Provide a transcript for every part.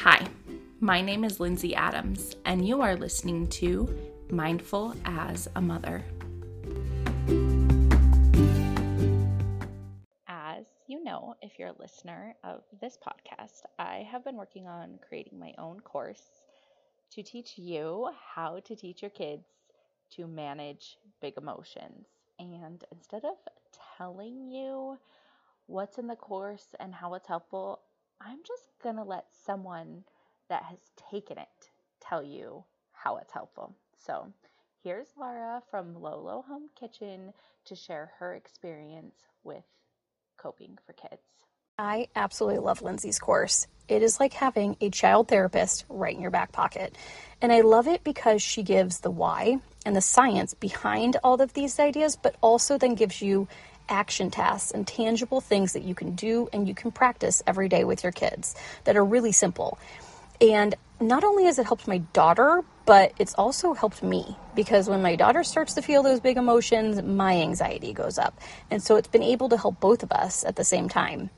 Hi, my name is Lindsay Adams, and you are listening to Mindful as a Mother. As you know, if you're a listener of this podcast, I have been working on creating my own course to teach you how to teach your kids to manage big emotions. And instead of telling you what's in the course and how it's helpful, I'm just going to let someone that has taken it tell you how it's helpful. So, here's Laura from Lolo Home Kitchen to share her experience with coping for kids. I absolutely love Lindsay's course. It is like having a child therapist right in your back pocket. And I love it because she gives the why and the science behind all of these ideas, but also then gives you action tasks and tangible things that you can do and you can practice every day with your kids that are really simple. And not only has it helped my daughter, but it's also helped me because when my daughter starts to feel those big emotions, my anxiety goes up. And so it's been able to help both of us at the same time.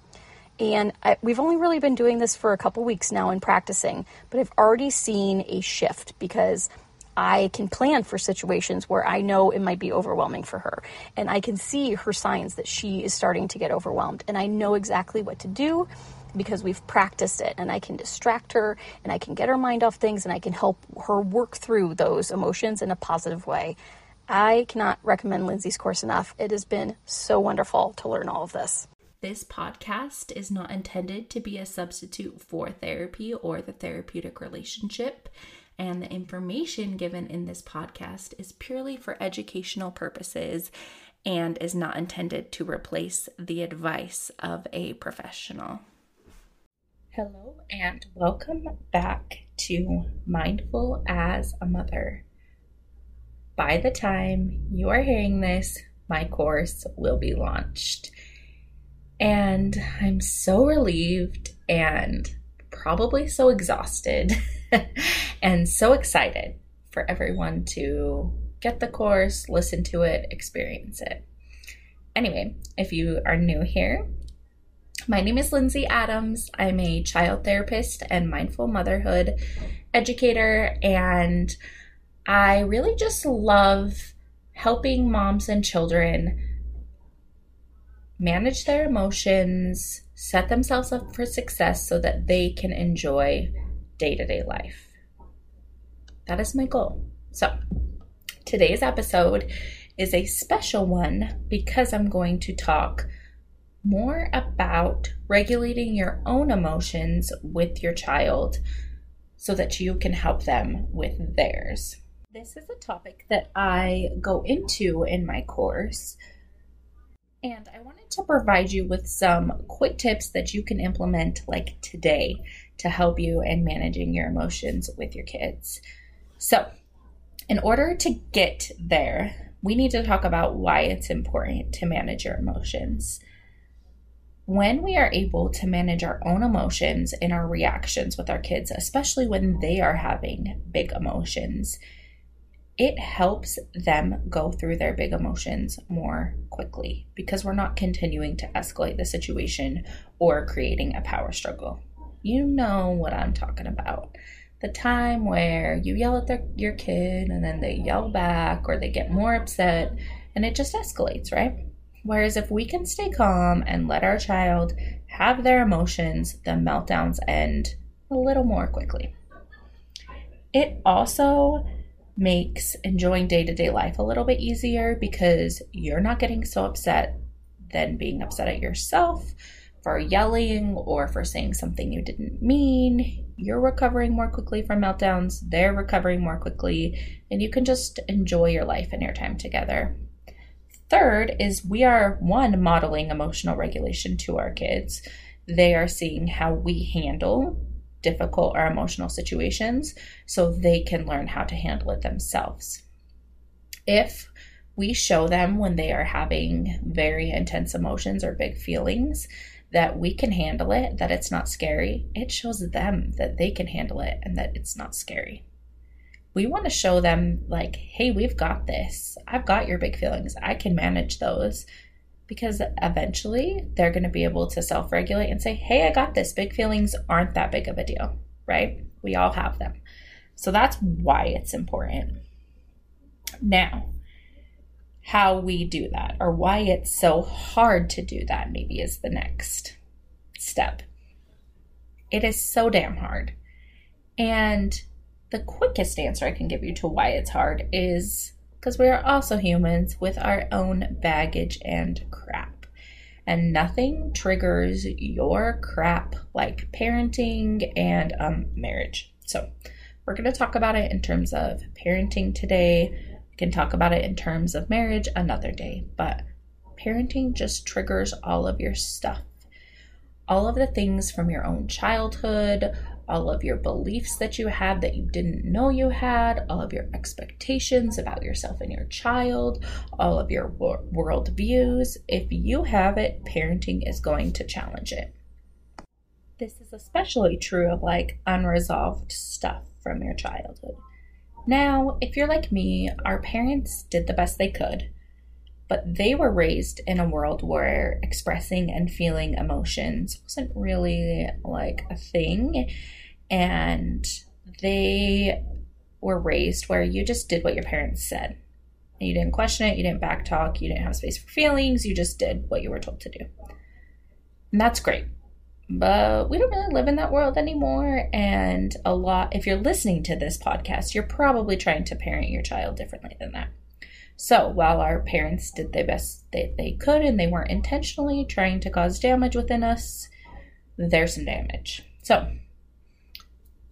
And I, we've only really been doing this for a couple weeks now and practicing, but I've already seen a shift because I can plan for situations where I know it might be overwhelming for her. And I can see her signs that she is starting to get overwhelmed. And I know exactly what to do because we've practiced it. And I can distract her and I can get her mind off things and I can help her work through those emotions in a positive way. I cannot recommend Lindsay's course enough. It has been so wonderful to learn all of this. This podcast is not intended to be a substitute for therapy or the therapeutic relationship and the information given in this podcast is purely for educational purposes and is not intended to replace the advice of a professional. Hello, and welcome back to Mindful as a Mother. By the time you are hearing this, my course will be launched. And I'm so relieved and probably so exhausted and so excited for everyone to get the course, listen to it, experience it. Anyway, if you are new here, my name is Lindsay Adams. I'm a child therapist and mindful motherhood educator, and I really just love helping moms and children manage their emotions, set themselves up for success so that they can enjoy day to day life. That is my goal. So, today's episode is a special one because I'm going to talk more about regulating your own emotions with your child so that you can help them with theirs. This is a topic that I go into in my course and I wanted to provide you with some quick tips that you can implement like today to help you in managing your emotions with your kids. So, in order to get there, we need to talk about why it's important to manage your emotions. When we are able to manage our own emotions and our reactions with our kids, especially when they are having big emotions, it helps them go through their big emotions more quickly because we're not continuing to escalate the situation or creating a power struggle. You know what I'm talking about. The time where you yell at their, your kid and then they yell back or they get more upset and it just escalates, right? Whereas if we can stay calm and let our child have their emotions, the meltdowns end a little more quickly. It also makes enjoying day to day life a little bit easier because you're not getting so upset than being upset at yourself for yelling or for saying something you didn't mean. You're recovering more quickly from meltdowns, they're recovering more quickly, and you can just enjoy your life and your time together. Third is we are one modeling emotional regulation to our kids. They are seeing how we handle difficult or emotional situations so they can learn how to handle it themselves. If we show them when they are having very intense emotions or big feelings that we can handle it, that it's not scary, it shows them that they can handle it and that it's not scary. We want to show them, like, hey, we've got this. I've got your big feelings. I can manage those because eventually they're going to be able to self regulate and say, hey, I got this. Big feelings aren't that big of a deal. right? We all have them. So that's why it's important. Now, how we do that or why it's so hard to do that maybe is the next step. It is so damn hard. And the quickest answer I can give you to why it's hard is because we are also humans with our own baggage and crap. And nothing triggers your crap like parenting and um, marriage. So, we're going to talk about it in terms of parenting today. We can talk about it in terms of marriage another day. But parenting just triggers all of your stuff. All of the things from your own childhood, all of your beliefs that you had that you didn't know you had, all of your expectations about yourself and your child, all of your world views. If you have it, parenting is going to challenge it. This is especially true of like unresolved stuff from your childhood. Now, if you're like me, our parents did the best they could, but they were raised in a world where expressing and feeling emotions wasn't really like a thing and they were raised where you just did what your parents said. You didn't question it, you didn't backtalk, you didn't have space for feelings, you just did what you were told to do. And that's great. But we don't really live in that world anymore. And a lot, if you're listening to this podcast, you're probably trying to parent your child differently than that. So while our parents did the best they, they could and they weren't intentionally trying to cause damage within us, there's some damage. So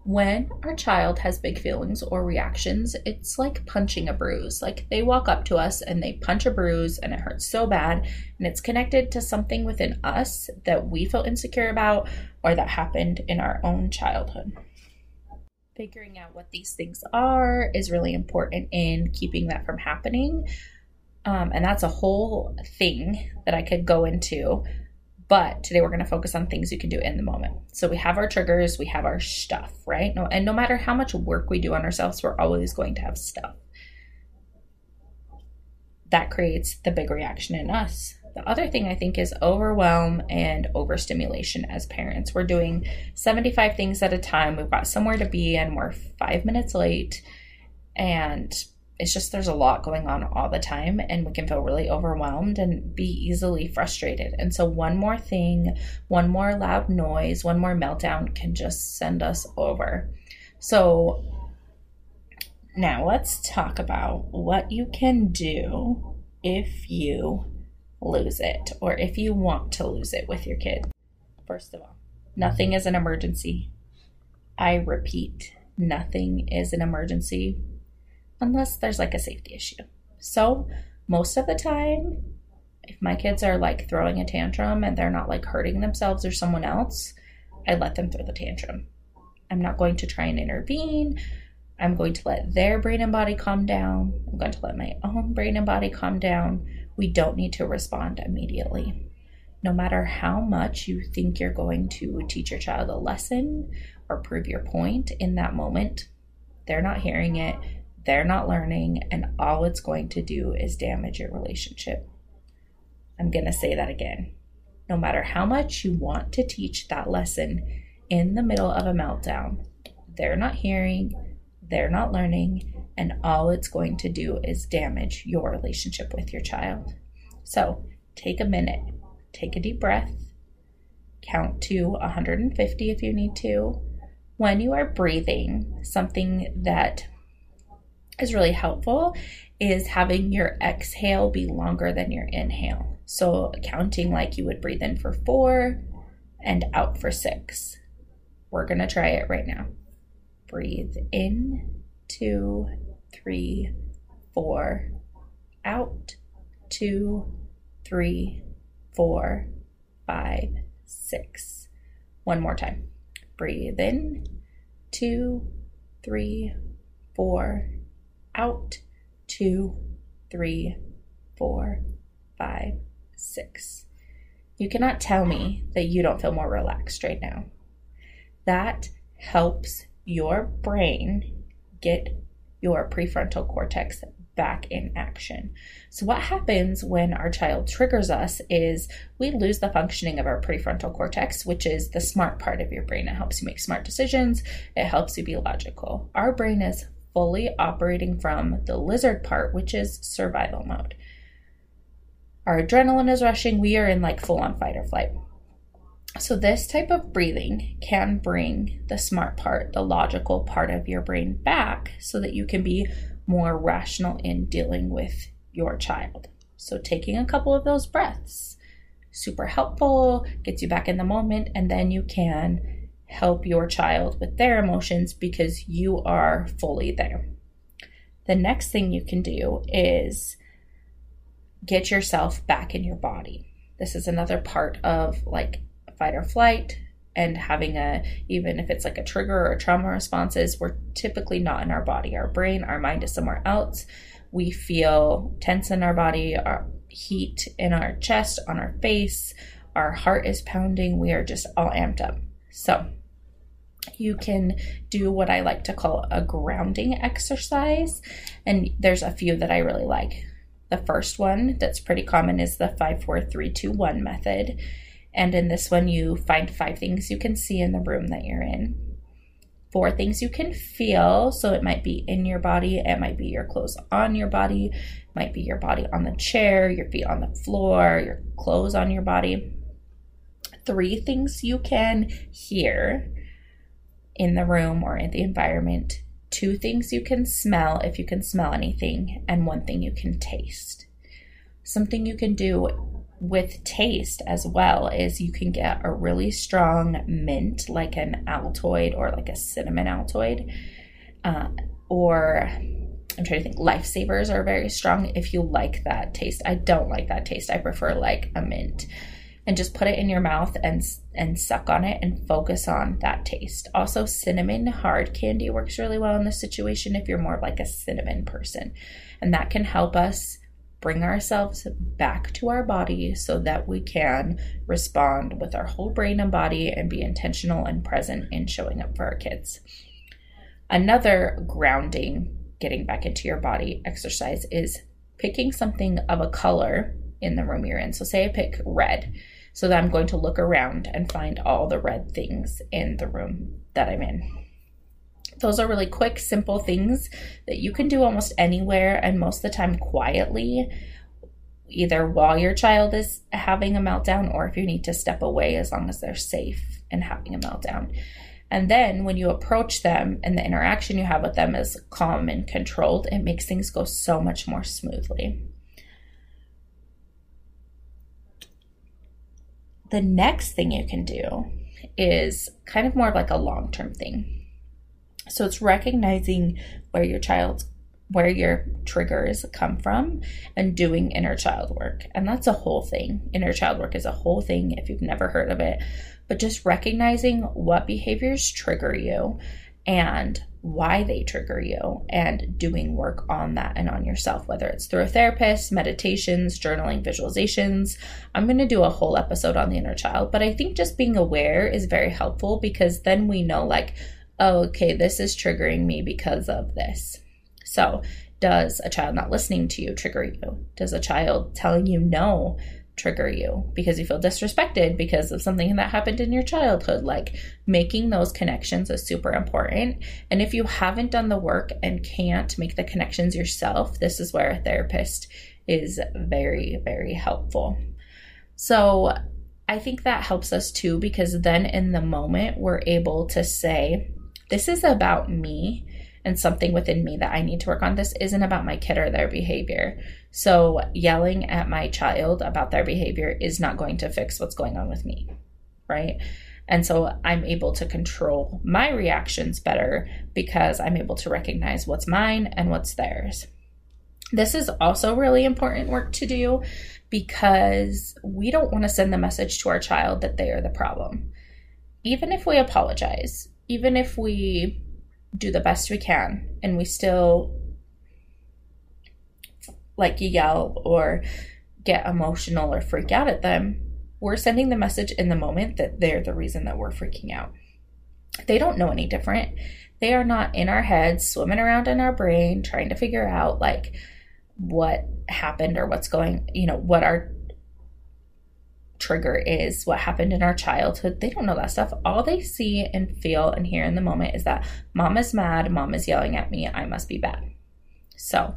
when our child has big feelings or reactions, it's like punching a bruise. Like they walk up to us and they punch a bruise and it hurts so bad, and it's connected to something within us that we feel insecure about or that happened in our own childhood. Figuring out what these things are is really important in keeping that from happening. Um, and that's a whole thing that I could go into but today we're going to focus on things you can do in the moment. So we have our triggers, we have our stuff, right? No, and no matter how much work we do on ourselves, we're always going to have stuff. That creates the big reaction in us. The other thing I think is overwhelm and overstimulation as parents. We're doing 75 things at a time. We've got somewhere to be and we're 5 minutes late and it's just there's a lot going on all the time and we can feel really overwhelmed and be easily frustrated. And so one more thing, one more loud noise, one more meltdown can just send us over. So now let's talk about what you can do if you lose it or if you want to lose it with your kid. First of all, nothing is an emergency. I repeat, nothing is an emergency unless there's like a safety issue. So, most of the time, if my kids are like throwing a tantrum and they're not like hurting themselves or someone else, I let them throw the tantrum. I'm not going to try and intervene. I'm going to let their brain and body calm down. I'm going to let my own brain and body calm down. We don't need to respond immediately. No matter how much you think you're going to teach your child a lesson or prove your point in that moment, they're not hearing it they're not learning, and all it's going to do is damage your relationship. I'm going to say that again. No matter how much you want to teach that lesson in the middle of a meltdown, they're not hearing, they're not learning, and all it's going to do is damage your relationship with your child. So take a minute, take a deep breath, count to 150 if you need to. When you are breathing, something that is really helpful is having your exhale be longer than your inhale. So, counting like you would breathe in for four and out for six. We're going to try it right now. Breathe in, two, three, four, out, two, three, four, five, six. One more time. Breathe in, two, three, four, out, two, three, four, five, six. You cannot tell me that you don't feel more relaxed right now. That helps your brain get your prefrontal cortex back in action. So, what happens when our child triggers us is we lose the functioning of our prefrontal cortex, which is the smart part of your brain. It helps you make smart decisions, it helps you be logical. Our brain is fully operating from the lizard part, which is survival mode. Our adrenaline is rushing, we are in like full on fight or flight. So, this type of breathing can bring the smart part, the logical part of your brain back so that you can be more rational in dealing with your child. So, taking a couple of those breaths, super helpful, gets you back in the moment, and then you can help your child with their emotions because you are fully there. The next thing you can do is get yourself back in your body. This is another part of like fight or flight and having a even if it's like a trigger or a trauma responses we're typically not in our body our brain our mind is somewhere else we feel tense in our body our heat in our chest on our face our heart is pounding we are just all amped up so you can do what I like to call a grounding exercise. And there's a few that I really like. The first one that's pretty common is the 54321 method. And in this one, you find five things you can see in the room that you're in, four things you can feel. So it might be in your body, it might be your clothes on your body, it might be your body on the chair, your feet on the floor, your clothes on your body. Three things you can hear in the room or in the environment, two things you can smell if you can smell anything, and one thing you can taste. Something you can do with taste as well is you can get a really strong mint, like an Altoid or like a cinnamon Altoid, uh, or I'm trying to think. Lifesavers are very strong if you like that taste. I don't like that taste. I prefer like a mint and just put it in your mouth and and suck on it and focus on that taste. Also, cinnamon hard candy works really well in this situation if you're more like a cinnamon person. And that can help us bring ourselves back to our body so that we can respond with our whole brain and body and be intentional and present in showing up for our kids. Another grounding, getting back into your body exercise is picking something of a color in the room you're in. So, say I pick red so that I'm going to look around and find all the red things in the room that I'm in. Those are really quick, simple things that you can do almost anywhere and most of the time quietly, either while your child is having a meltdown or if you need to step away as long as they're safe and having a meltdown. And then when you approach them and the interaction you have with them is calm and controlled, it makes things go so much more smoothly. the next thing you can do is kind of more of like a long term thing. So it's recognizing where your child's where your triggers come from and doing inner child work. And that's a whole thing. Inner child work is a whole thing if you've never heard of it. But just recognizing what behaviors trigger you and why they trigger you and doing work on that and on yourself, whether it's through a therapist, meditations, journaling, visualizations. I'm going to do a whole episode on the inner child, but I think just being aware is very helpful because then we know, like, oh, okay, this is triggering me because of this. So, does a child not listening to you trigger you? Does a child telling you no trigger you because you feel disrespected because of something that happened in your childhood. Like making those connections is super important. And if you haven't done the work and can't make the connections yourself, this is where a therapist is very, very helpful. So I think that helps us too because then in the moment we're able to say, This is about me and something within me that I need to work on. This isn't about my kid or their behavior. So, yelling at my child about their behavior is not going to fix what's going on with me, right? And so I'm able to control my reactions better because I'm able to recognize what's mine and what's theirs. This is also really important work to do because we don't want to send the message to our child that they are the problem. Even if we apologize, even if we do the best we can and we still like yell or get emotional or freak out at them, we're sending the message in the moment that they're the reason that we're freaking out. They don't know any different. They are not in our heads, swimming around in our brain, trying to figure out, like, what happened or what's going, you know, what our trigger is, what happened in our childhood. They don't know that stuff. All they see and feel and hear in the moment is that mom is mad, mom is yelling at me, I must be bad. So,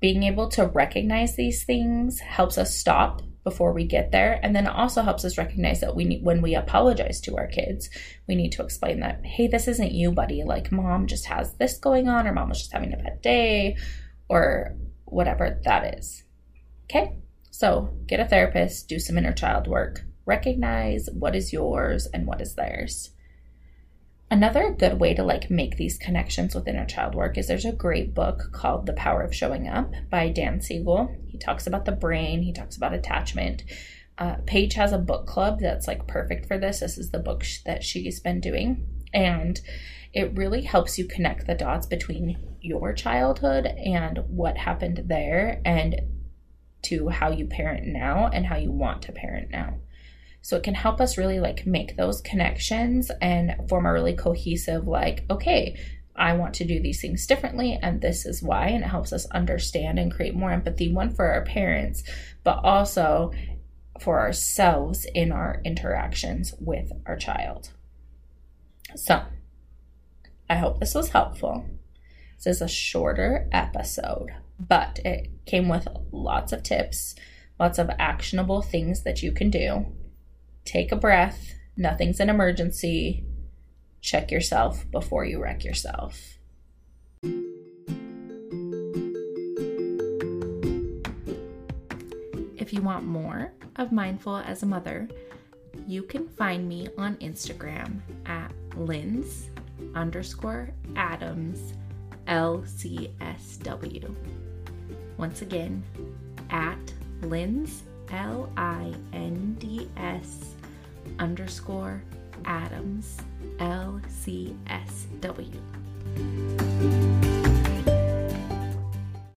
being able to recognize these things helps us stop before we get there and then also helps us recognize that we need when we apologize to our kids we need to explain that hey this isn't you buddy like mom just has this going on or mom was just having a bad day or whatever that is okay so get a therapist do some inner child work recognize what is yours and what is theirs Another good way to like make these connections with inner child work is there's a great book called The Power of Showing Up by Dan Siegel. He talks about the brain, he talks about attachment. Uh, Paige has a book club that's like perfect for this. This is the book sh- that she's been doing. And it really helps you connect the dots between your childhood and what happened there and to how you parent now and how you want to parent now. So it can help us really like make those connections and form a really cohesive, like, okay, I want to do these things differently, and this is why. And it helps us understand and create more empathy, one for our parents, but also for ourselves in our interactions with our child. So, I hope this was helpful. This is a shorter episode, but it came with lots of tips, lots of actionable things that you can do take a breath. Nothing's an emergency. Check yourself before you wreck yourself. If you want more of Mindful as a Mother, you can find me on Instagram at Linds underscore Adams LCSW. Once again, at Linds L I N D S underscore Adams L C S W.